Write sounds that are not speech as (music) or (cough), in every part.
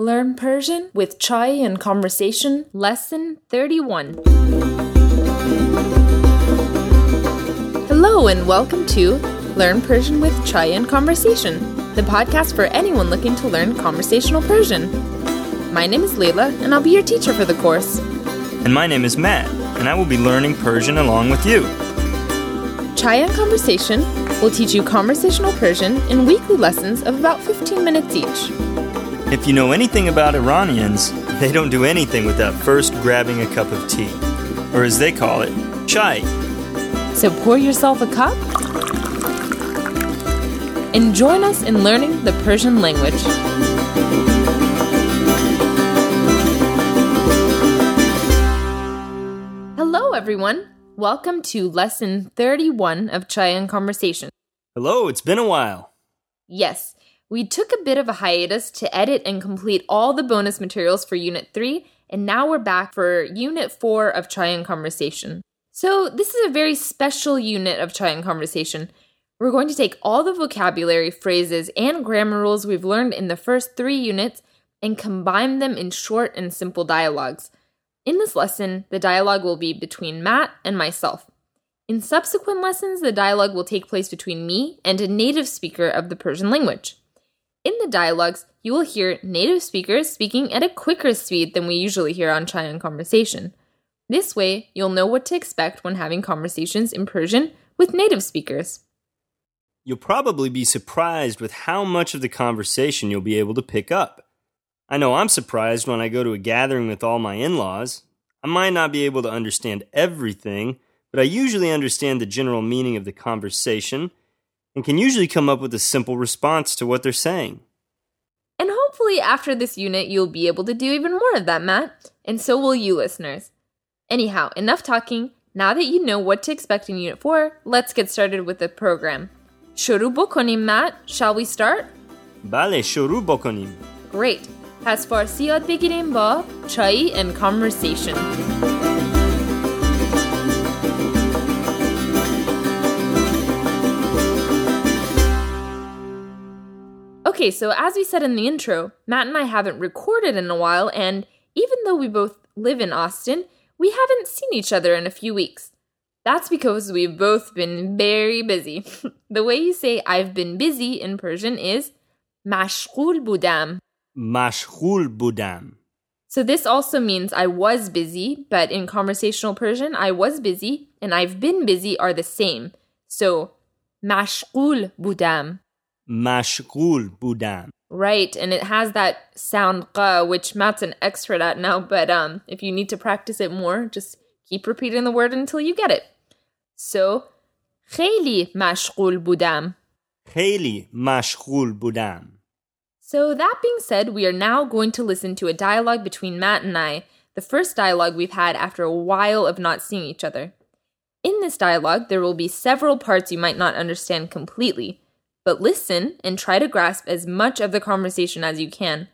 Learn Persian with Chai and Conversation, Lesson 31. Hello, and welcome to Learn Persian with Chai and Conversation, the podcast for anyone looking to learn conversational Persian. My name is Leyla, and I'll be your teacher for the course. And my name is Matt, and I will be learning Persian along with you. Chai and Conversation will teach you conversational Persian in weekly lessons of about 15 minutes each. If you know anything about Iranians, they don't do anything without first grabbing a cup of tea, or as they call it, chai. So pour yourself a cup and join us in learning the Persian language. Hello, everyone. Welcome to lesson 31 of Chai and Conversation. Hello, it's been a while. Yes, we took a bit of a hiatus to edit and complete all the bonus materials for Unit 3, and now we're back for Unit 4 of Chai and Conversation. So, this is a very special unit of Chai and Conversation. We're going to take all the vocabulary, phrases, and grammar rules we've learned in the first three units and combine them in short and simple dialogues. In this lesson, the dialogue will be between Matt and myself. In subsequent lessons, the dialogue will take place between me and a native speaker of the Persian language. In the dialogues, you will hear native speakers speaking at a quicker speed than we usually hear on Chai Conversation. This way, you'll know what to expect when having conversations in Persian with native speakers. You'll probably be surprised with how much of the conversation you'll be able to pick up. I know I'm surprised when I go to a gathering with all my in laws. I might not be able to understand everything, but I usually understand the general meaning of the conversation and can usually come up with a simple response to what they're saying. And hopefully, after this unit, you'll be able to do even more of that, Matt. And so will you, listeners. Anyhow, enough talking. Now that you know what to expect in Unit 4, let's get started with the program. شروع بکنیم, Matt. Shall we start? بله شروع بکنیم. Great. پس فارسی یاد بگیریم با چایی and conversation. Okay, so as we said in the intro, Matt and I haven't recorded in a while, and even though we both live in Austin, we haven't seen each other in a few weeks. That's because we've both been very busy. (laughs) the way you say I've been busy in Persian is mashghul budam. Mashghul budam. So this also means I was busy, but in conversational Persian, I was busy and I've been busy are the same. So mashghul budam. مشغول بودم. Right, and it has that sound qa, which Matt's an expert at now, but um, if you need to practice it more, just keep repeating the word until you get it. So, خیلی مشغول بودم. خیلی مشغول بودم. So, that being said, we are now going to listen to a dialogue between Matt and I, the first dialogue we've had after a while of not seeing each other. In this dialogue, there will be several parts you might not understand completely, but listen and try to grasp as much of the conversation as you can.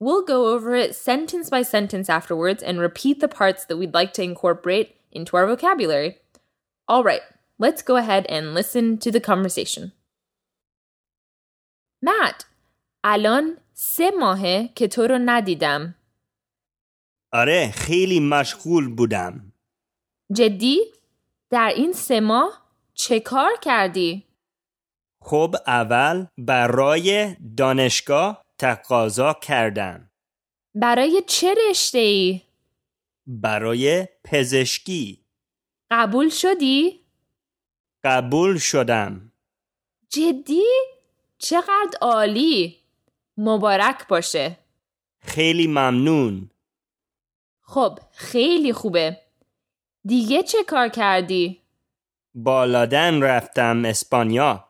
We'll go over it sentence by sentence afterwards and repeat the parts that we'd like to incorporate into our vocabulary. All right, let's go ahead and listen to the conversation. Matt, الان سه ماهه که تو رو ندیدم. آره خیلی مشغول بودم. جدی؟ در این سه ماه چه کار کردی؟ خب اول برای دانشگاه تقاضا کردم. برای چه رشته ای؟ برای پزشکی. قبول شدی؟ قبول شدم. جدی؟ چقدر عالی! مبارک باشه. خیلی ممنون. خب خیلی خوبه. دیگه چه کار کردی؟ بالادن رفتم اسپانیا.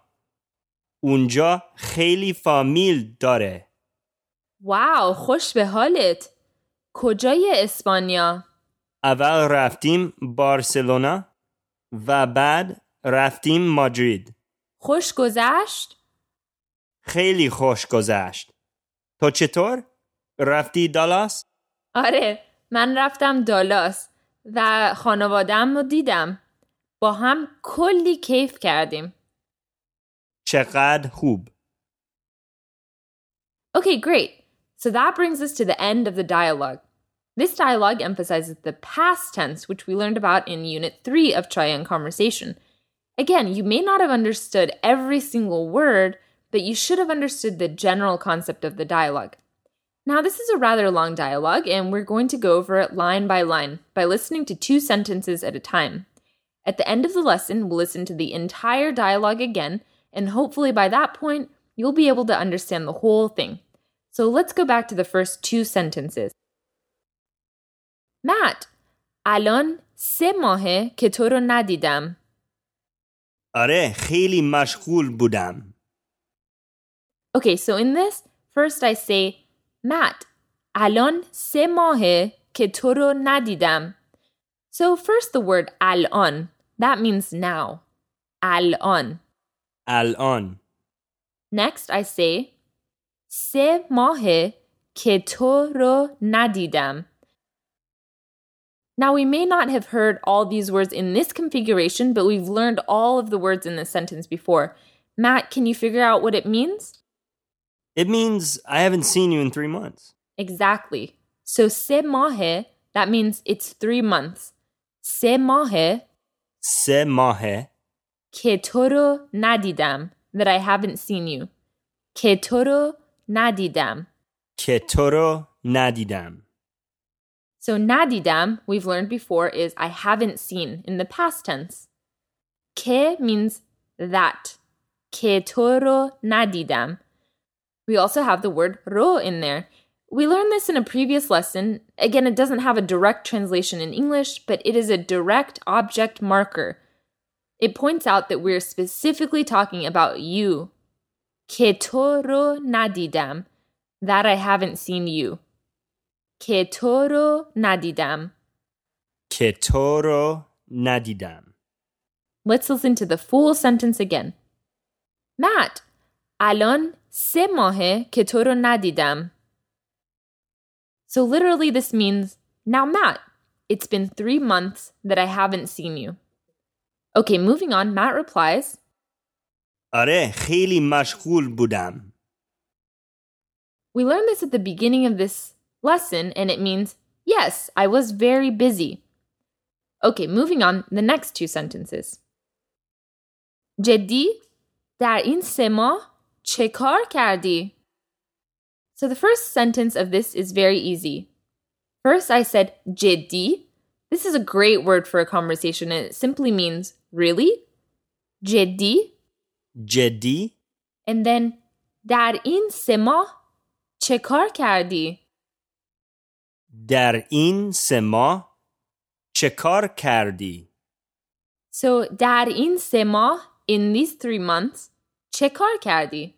اونجا خیلی فامیل داره. واو خوش به حالت. کجای اسپانیا؟ اول رفتیم بارسلونا و بعد رفتیم مادرید. خوش گذشت؟ خیلی خوش گذشت. تو چطور؟ رفتی دالاس؟ آره من رفتم دالاس و خانوادم رو دیدم. با هم کلی کیف کردیم. چقدر خوب. Okay, great. So that brings us to the end of the dialogue. This dialogue emphasizes the past tense, which we learned about in Unit 3 of Chai and Conversation. Again, you may not have understood every single word, but you should have understood the general concept of the dialogue. Now, this is a rather long dialogue, and we're going to go over it line by line by listening to two sentences at a time. At the end of the lesson, we'll listen to the entire dialogue again and hopefully by that point, you'll be able to understand the whole thing. So let's go back to the first two sentences. Matt, الان سه ماهه که تو رو ندیدم. آره خیلی مشغول بودم. Okay, so in this, first I say, Matt, الان سه ماهه که تو رو ندیدم. So first the word الان, that means now. الان. الان. Next I say, سه ماهه که تو رو ندیدم. Now, we may not have heard all these words in this configuration, but we've learned all of the words in this sentence before. Matt, can you figure out what it means? It means I haven't seen you in three months. Exactly. So, se mahe, that means it's three months. Se mahe, Se mahe, ke toro nadidam, that I haven't seen you. Ke toro nadidam. که تو رو ندیدم. So nadidam, we've learned before, is I haven't seen in the past tense. Ke means that. Ke toro nadidam. We also have the word ro in there. We learned this in a previous lesson. Again, it doesn't have a direct translation in English, but it is a direct object marker. It points out that we're specifically talking about you. Ke toro nadidam. That I haven't seen you. که تو رو ندیدم. که تو رو ندیدم. Let's listen to the full sentence again. Matt, الان سه ماهه که تو رو ندیدم. So literally this means, now Matt, it's been three months that I haven't seen you. Okay, moving on, Matt replies, آره خیلی مشغول بودم. We learned this at the beginning of this lesson, and it means, yes, I was very busy. Okay, moving on, the next two sentences. جدی در این سه ماه چه کار کردی؟ So the first sentence of this is very easy. First, I said جدی. This is a great word for a conversation, and it simply means really. جدی. جدی And then در این سه ماه چه کار کردی؟ در این سه ماه چه کار کردی؟ So در این سه ماه in these three months چه کار کردی؟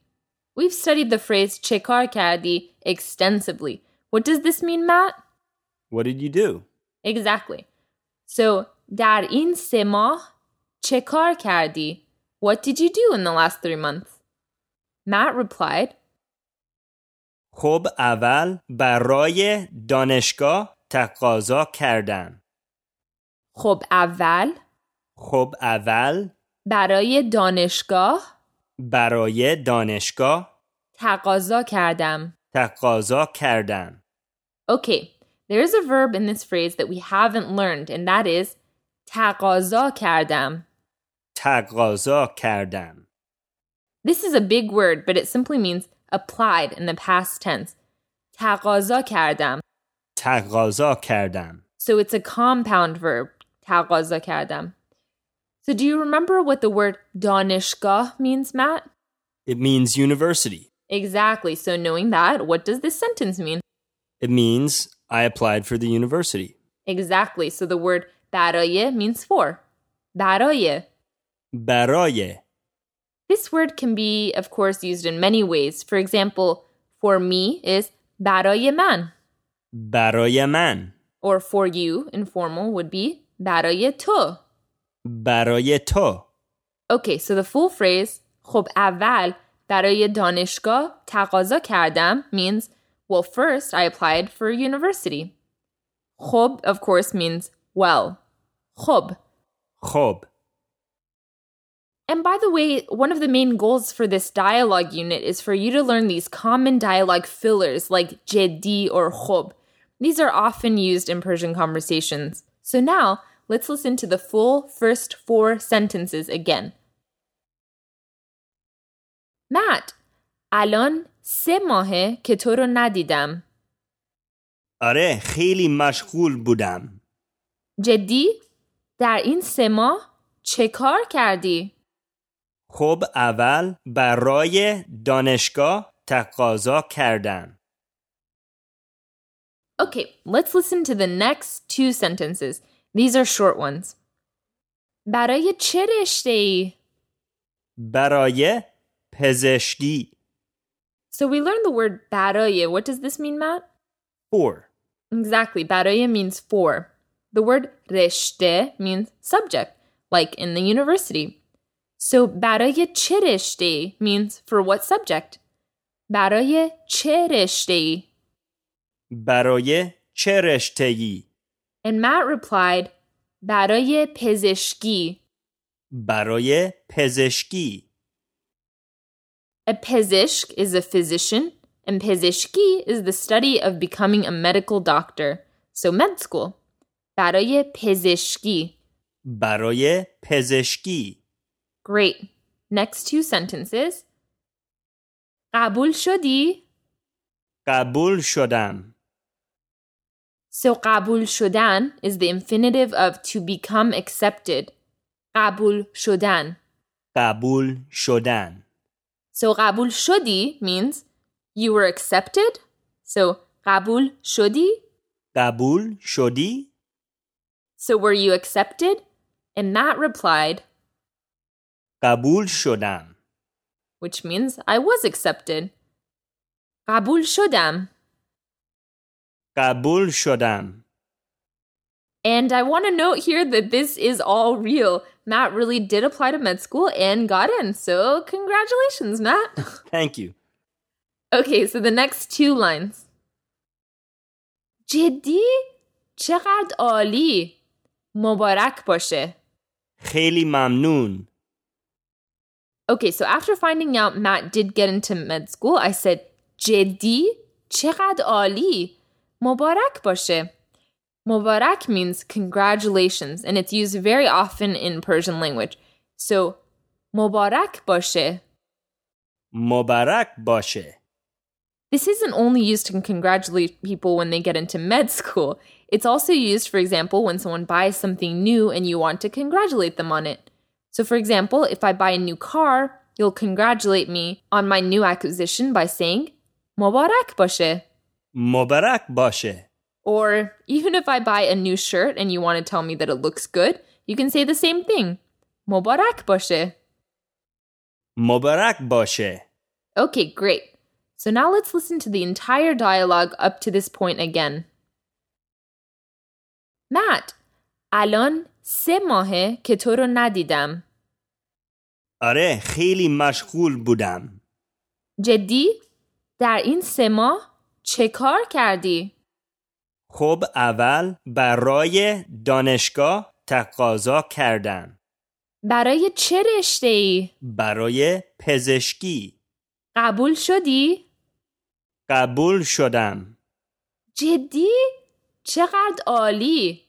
We've studied the phrase چه کار کردی extensively. What does this mean, Matt? What did you do? Exactly. So در این سه ماه چه کار کردی? What did you do in the last three months? Matt replied, خب اول برای دانشگاه تقاضا کردم. خب اول خب اول برای دانشگاه برای دانشگاه تقاضا کردم. تقاضا کردم. Okay, there is a verb in this phrase that we haven't learned, and that is تقاضا کردم. تقاضا کردم. This is a big word, but it simply means applied in the past tense. تقاضا کردم. تقاضا کردم. So it's a compound verb. تقاضا کردم. So do you remember what the word دانشگاه means, Matt? It means university. Exactly. So knowing that, what does this sentence mean? It means I applied for the university. Exactly. So the word برای means for. برای. برای This word can be, of course, used in many ways. For example, for me is برای من. برای من Or for you, informal, would be برای تو. برای تو Okay, so the full phrase خب اول برای دانشگاه تقاضا کردم means well first I applied for university. خب of course means well. خب. خب And by the way, one of the main goals for this dialogue unit is for you to learn these common dialogue fillers like jedi or khob. These are often used in Persian conversations. So now, let's listen to the full first four sentences again. Matt, الان سه ماهه که تو رو ندیدم. آره خیلی مشغول بودم. جدی؟ در این سه ماه چه کار کردی؟ خب اول برای دانشگاه تقاضا کردم. Okay, let's listen to the next two sentences. These are short ones. برای چه رشته ای؟ برای پزشکی. So we learned the word برای. What does this mean, Matt? For. Exactly. برای means for. The word رشته means subject, like in the university. So برای چه رشته means for what subject? برای چه رشته برای چه رشته‌ای؟ And Matt replied, برای پزشکی. برای پزشکی. A pezishk is a physician, and pezishki is the study of becoming a medical doctor. So med school. برای پزشکی. برای پزشکی. Great. Next two sentences. قبول شدی؟ قبول شدم. So قبول شدن is the infinitive of to become accepted. قبول شدن. قبول شدن. So قبول شدی means you were accepted. So قبول شدی? قبول شدی؟ So were you accepted? And Matt replied, قبول شدم. which means I was accepted. قبول شدم. قبول شدم. And I want to note here that this is all real. Matt really did apply to med school and got in. So, congratulations, Matt. (laughs) Thank you. okay, so the next two lines. جدی؟ چقدر عالی. مبارک باشه. خیلی ممنون. Okay, so after finding out Matt did get into med school, I said, جدی؟ چقدر عالی. مبارک باشه. Mubarak means congratulations and it's used very often in Persian language. So, Mubarak bashe. Mubarak bashe. This isn't only used to congratulate people when they get into med school. It's also used, for example, when someone buys something new and you want to congratulate them on it. So, for example, if I buy a new car, you'll congratulate me on my new acquisition by saying Mubarak bashe. Mubarak bashe. Or even if I buy a new shirt and you want to tell me that it looks good, you can say the same thing. Mubarak bashe. مبارک باشه. Okay, great. So now let's listen to the entire dialogue up to this point again. Matt, الان سه ماهه که تو رو ندیدم. آره خیلی مشغول بودم. جدی؟ در این سه ماه چه کار کردی؟ خب اول برای دانشگاه تقاضا کردم. برای چه رشته ای؟ برای پزشکی. قبول شدی؟ قبول شدم. جدی؟ چقدر عالی!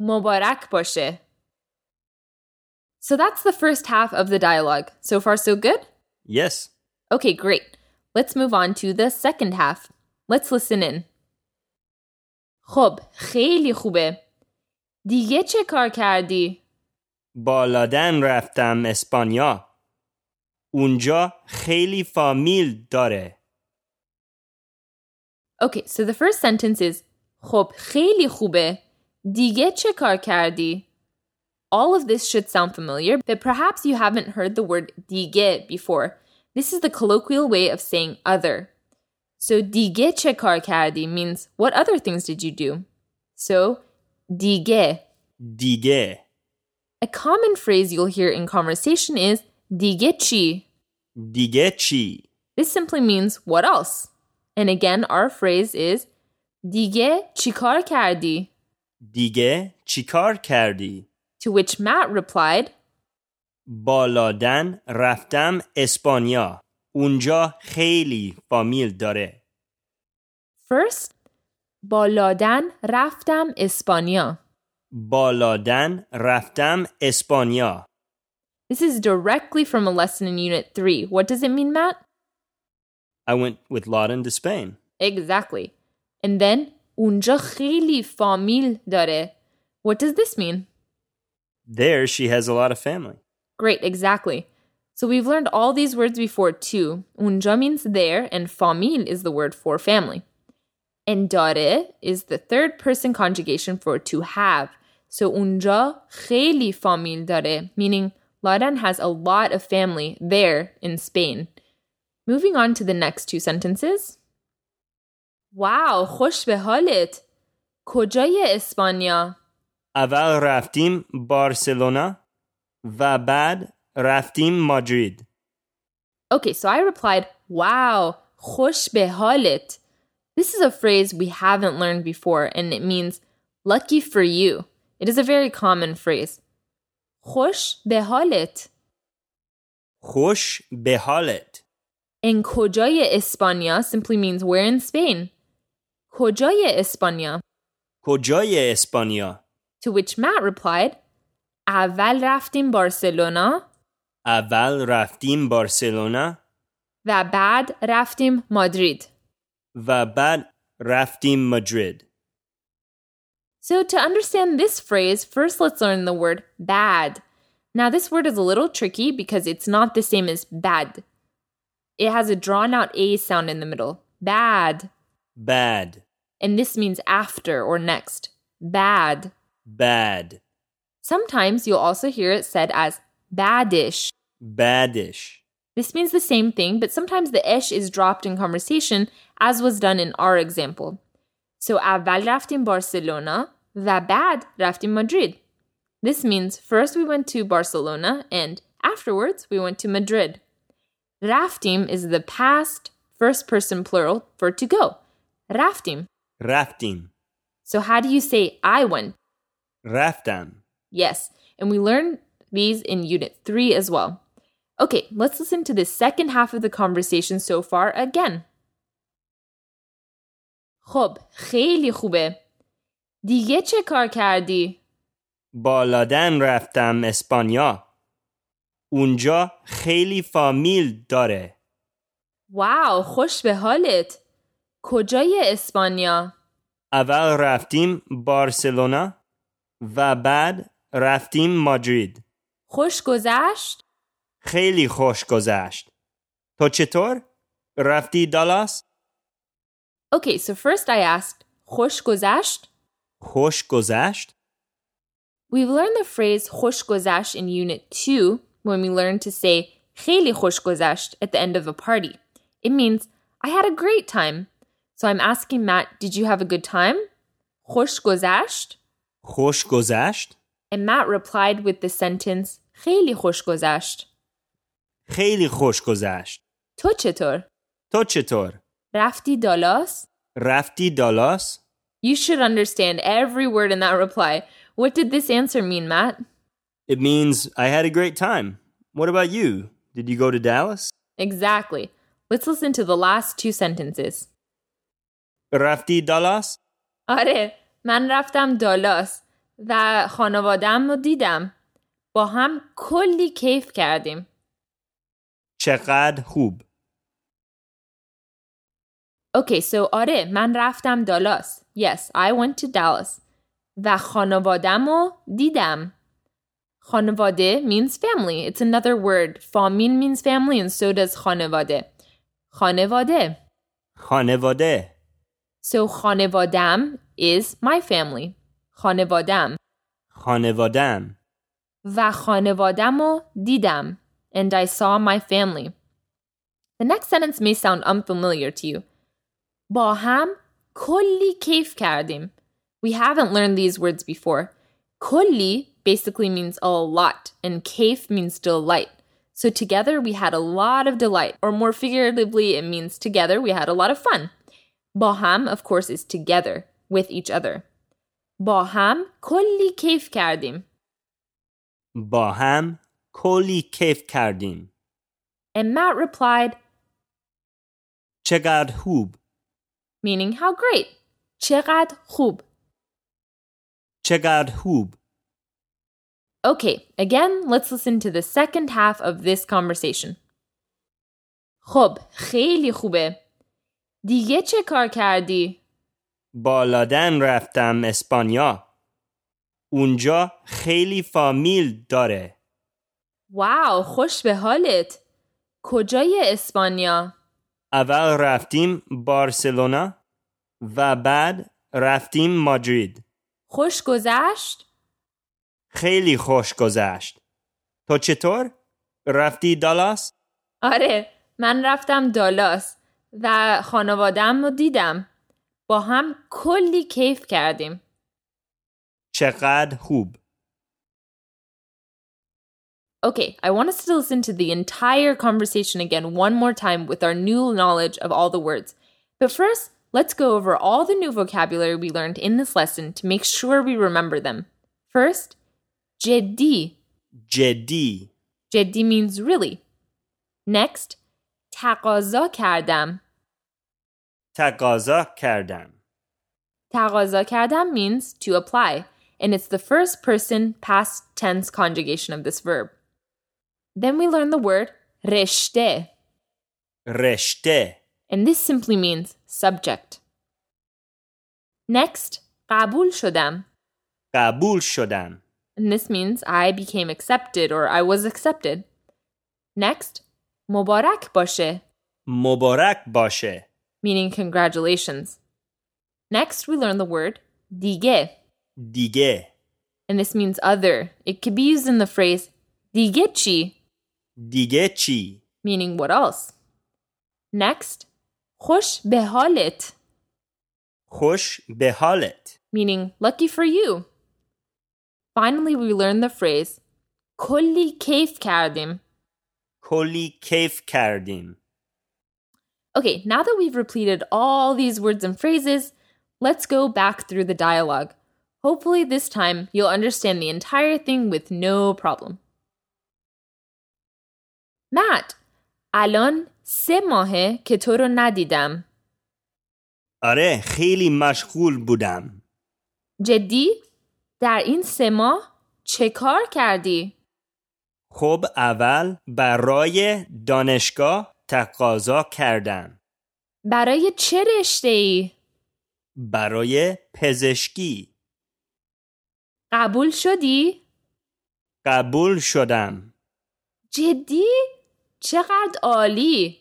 مبارک باشه. So that's the first half of the dialogue. So far, so good? Yes. Okay, great. Let's move on to the second half. Let's listen in. خب خیلی خوبه. دیگه چه کار کردی؟ بالادن رفتم اسپانیا. اونجا خیلی فامیل داره. Okay, so the first sentence is خب خیلی خوبه. دیگه چه کار کردی؟ All of this should sound familiar, but perhaps you haven't heard the word دیگه before. This is the colloquial way of saying other. So دیگه چه کار کردی means what other things did you do? So دیگه. دیگه. A common phrase you'll hear in conversation is دیگه چی? دیگه چی؟ This simply means what else? And again, our phrase is دیگه چیکار کردی? دیگه چیکار کردی؟ To which Matt replied, بالادن رفتم اسپانیا. اونجا خیلی فامیل داره. First, بالادن رفتم اسپانیا. بالادن رفتم اسپانیا. This is directly from a lesson in Unit 3. What does it mean, Matt? I went with Laudan to Spain. Exactly. And then, اونجا خیلی فامیل داره. What does this mean? There she has a lot of family. Great, exactly. So we've learned all these words before too. Unja means there, and famil is the word for family. And dare is the third person conjugation for to have. So unja kheli famil dare, meaning Ladan has a lot of family there in Spain. Moving on to the next two sentences. Wow, خوش به حالت. کجای اسپانیا؟ اول رفتیم بارسلونا و بعد رفتیم مادرید. Okay, so I replied, wow, خوش به حالت. This is a phrase we haven't learned before and it means lucky for you. It is a very common phrase. خوش به حالت. خوش به حالت. En کجای اسپانیا simply means where in Spain. کجای اسپانیا. کجای اسپانیا؟ To which Matt replied, اول رفتیم بارسلونا اول رفتیم بارسلونا و بعد رفتیم مادرید. و بعد رفتیم مادرید. So, to understand this phrase, first let's learn the word bad. Now, this word is a little tricky because it's not the same as bad. It has a drawn out A sound in the middle. Bad. bad And this means after or next. Bad. bad Sometimes you'll also hear it said as badish. badish This means the same thing, but sometimes the ish is dropped in conversation, as was done in our example. So, اول رفتیم Barcelona و بعد رفتیم Madrid. This means first we went to Barcelona and afterwards we went to Madrid. Raftim is the past first person plural for to go. Raftim. رفتیم So, how do you say I went? رفتم Yes, and we learned these in Unit 3 as well. Okay, let's listen to the second half of the conversation so far again. خب خیلی خوبه دیگه چه کار کردی؟ بالادن رفتم اسپانیا اونجا خیلی فامیل داره واو خوش به حالت کجای اسپانیا؟ اول رفتیم بارسلونا و بعد رفتیم مادرید خوش گذشت؟ خیلی خوش گذشت تو چطور؟ رفتی دالاس؟ Okay, so first I asked خوش گذشت? خوش گذشت؟ We've learned the phrase خوش گذشت in Unit 2 when we learned to say خیلی خوش گذشت at the end of a party. It means I had a great time. So I'm asking Matt, did you have a good time? خوش گذشت? خوش گذشت؟ And Matt replied with the sentence خیلی خوش گذشت. خیلی خوش گذشت تو چطور؟ تو چطور؟ رفتی دالاس؟ رفتی دالاس؟ You should understand every word in that reply. What did this answer mean, Matt? It means I had a great time. What about you? Did you go to Dallas? Exactly. Let's listen to the last two sentences. رفتی دالاس؟ آره من رفتم دالاس و خانوادم رو دیدم با هم کلی کیف کردیم چقدر خوب Okay, so آره من رفتم دالاس Yes, I went to Dallas و خانوادم رو دیدم خانواده means family. It's another word. Famil means family and so does خانواده. خانواده. خانواده So خانوادم is my family. خانوادم. خانوادم و خانوادم رو دیدم. And I saw my family. The next sentence may sound unfamiliar to you. با هم کلی کیف کردیم. We haven't learned these words before. کلی basically means a lot, and kaif means delight. So together we had a lot of delight, or more figuratively, it means together we had a lot of fun. با هم, of course, is together with each other. با هم کلی کیف کردیم. کلی کیف کردیم. And Matt replied, چقدر خوب. meaning how great. چقدر خوب. چقدر خوب. Okay, again, let's listen to the second half of this conversation. خب، خیلی خوبه. دیگه چه کار کردی؟ بالادن رفتم اسپانیا. اونجا خیلی فامیل داره. واو، خوش به حالت. کجای اسپانیا؟ اول رفتیم بارسلونا و بعد رفتیم مادرید. خوش گذشت؟ خیلی خوش گذشت. تو چطور؟ رفتی دالاس؟ آره، من رفتم دالاس و خانوادم رو دیدم. با هم کلی کیف کردیم. چقدر خوب. Okay, I want us to listen to the entire conversation again one more time with our new knowledge of all the words. But first, let's go over all the new vocabulary we learned in this lesson to make sure we remember them. First, جدی. جدی. جدی means really. Next, تقاضا کردم. تقاضا کردم. تقاضا کردم means to apply, and it's the first person past tense conjugation of this verb. Then we learn the word رشته, رشته. and this simply means subject. Next, قبول شدم, قبول شدم. and this means I became accepted or I was accepted. Next, مبارک باشه, مبارک باشه. meaning congratulations. Next, we learn the word دیگه, دیگه. and this means other. It could be used in the phrase دیگه چی, دیگه چی؟ meaning what else. Next, خوش به حالت, خوش به حالت. meaning lucky for you. Finally, we learn the phrase کلی کیف کردیم. کلی کیف کردیم. Okay, now that we've repeated all these words and phrases, let's go back through the dialogue. Hopefully, this time you'll understand the entire thing with no problem. Matt, الان سه ماهه که تو رو ندیدم. آره خیلی مشغول بودم. جدی؟ در این سه ماه چه کار کردی؟ خب اول برای دانشگاه تقاضا کردم. برای چه رشته ای؟ برای پزشکی. قبول شدی؟ قبول شدم. جدی؟ چقدر عالی!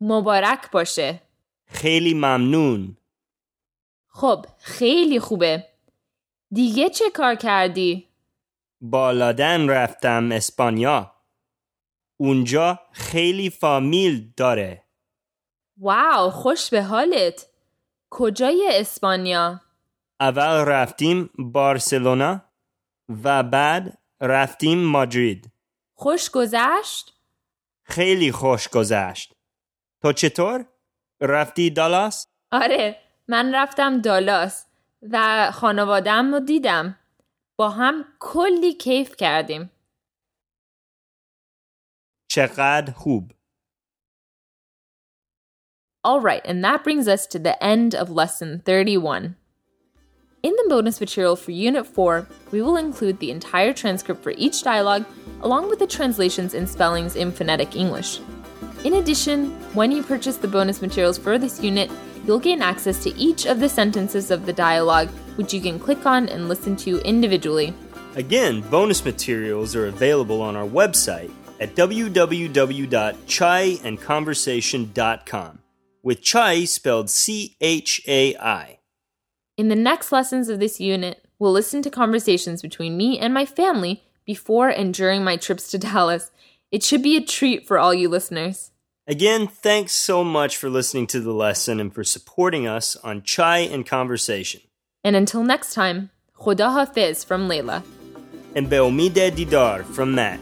مبارک باشه. خیلی ممنون. خب خیلی خوبه. دیگه چه کار کردی؟ بالادن رفتم اسپانیا. اونجا خیلی فامیل داره. واو خوش به حالت. کجای اسپانیا؟ اول رفتیم بارسلونا و بعد رفتیم مادرید. خوش گذشت؟ خیلی خوش گذشت. تو چطور؟ رفتی دالاس؟ آره من رفتم دالاس و خانوادم رو دیدم. با هم کلی کیف کردیم. چقدر خوب. All right, and that brings us to the end of lesson 31. In the bonus material for Unit 4, we will include the entire transcript for each dialogue, along with the translations and spellings in phonetic English. In addition, when you purchase the bonus materials for this unit, you'll gain access to each of the sentences of the dialogue, which you can click on and listen to individually. Again, bonus materials are available on our website at www.chaiandconversation.com, with chai spelled C H A I. In the next lessons of this unit, we'll listen to conversations between me and my family before and during my trips to (laughs) Dallas. It should be a treat for all you listeners. Again, thanks so much for listening to the lesson and for supporting us on Chai and Conversation. And until next time, Khuda Hafiz from Leyla. And Beomide Didar from Matt.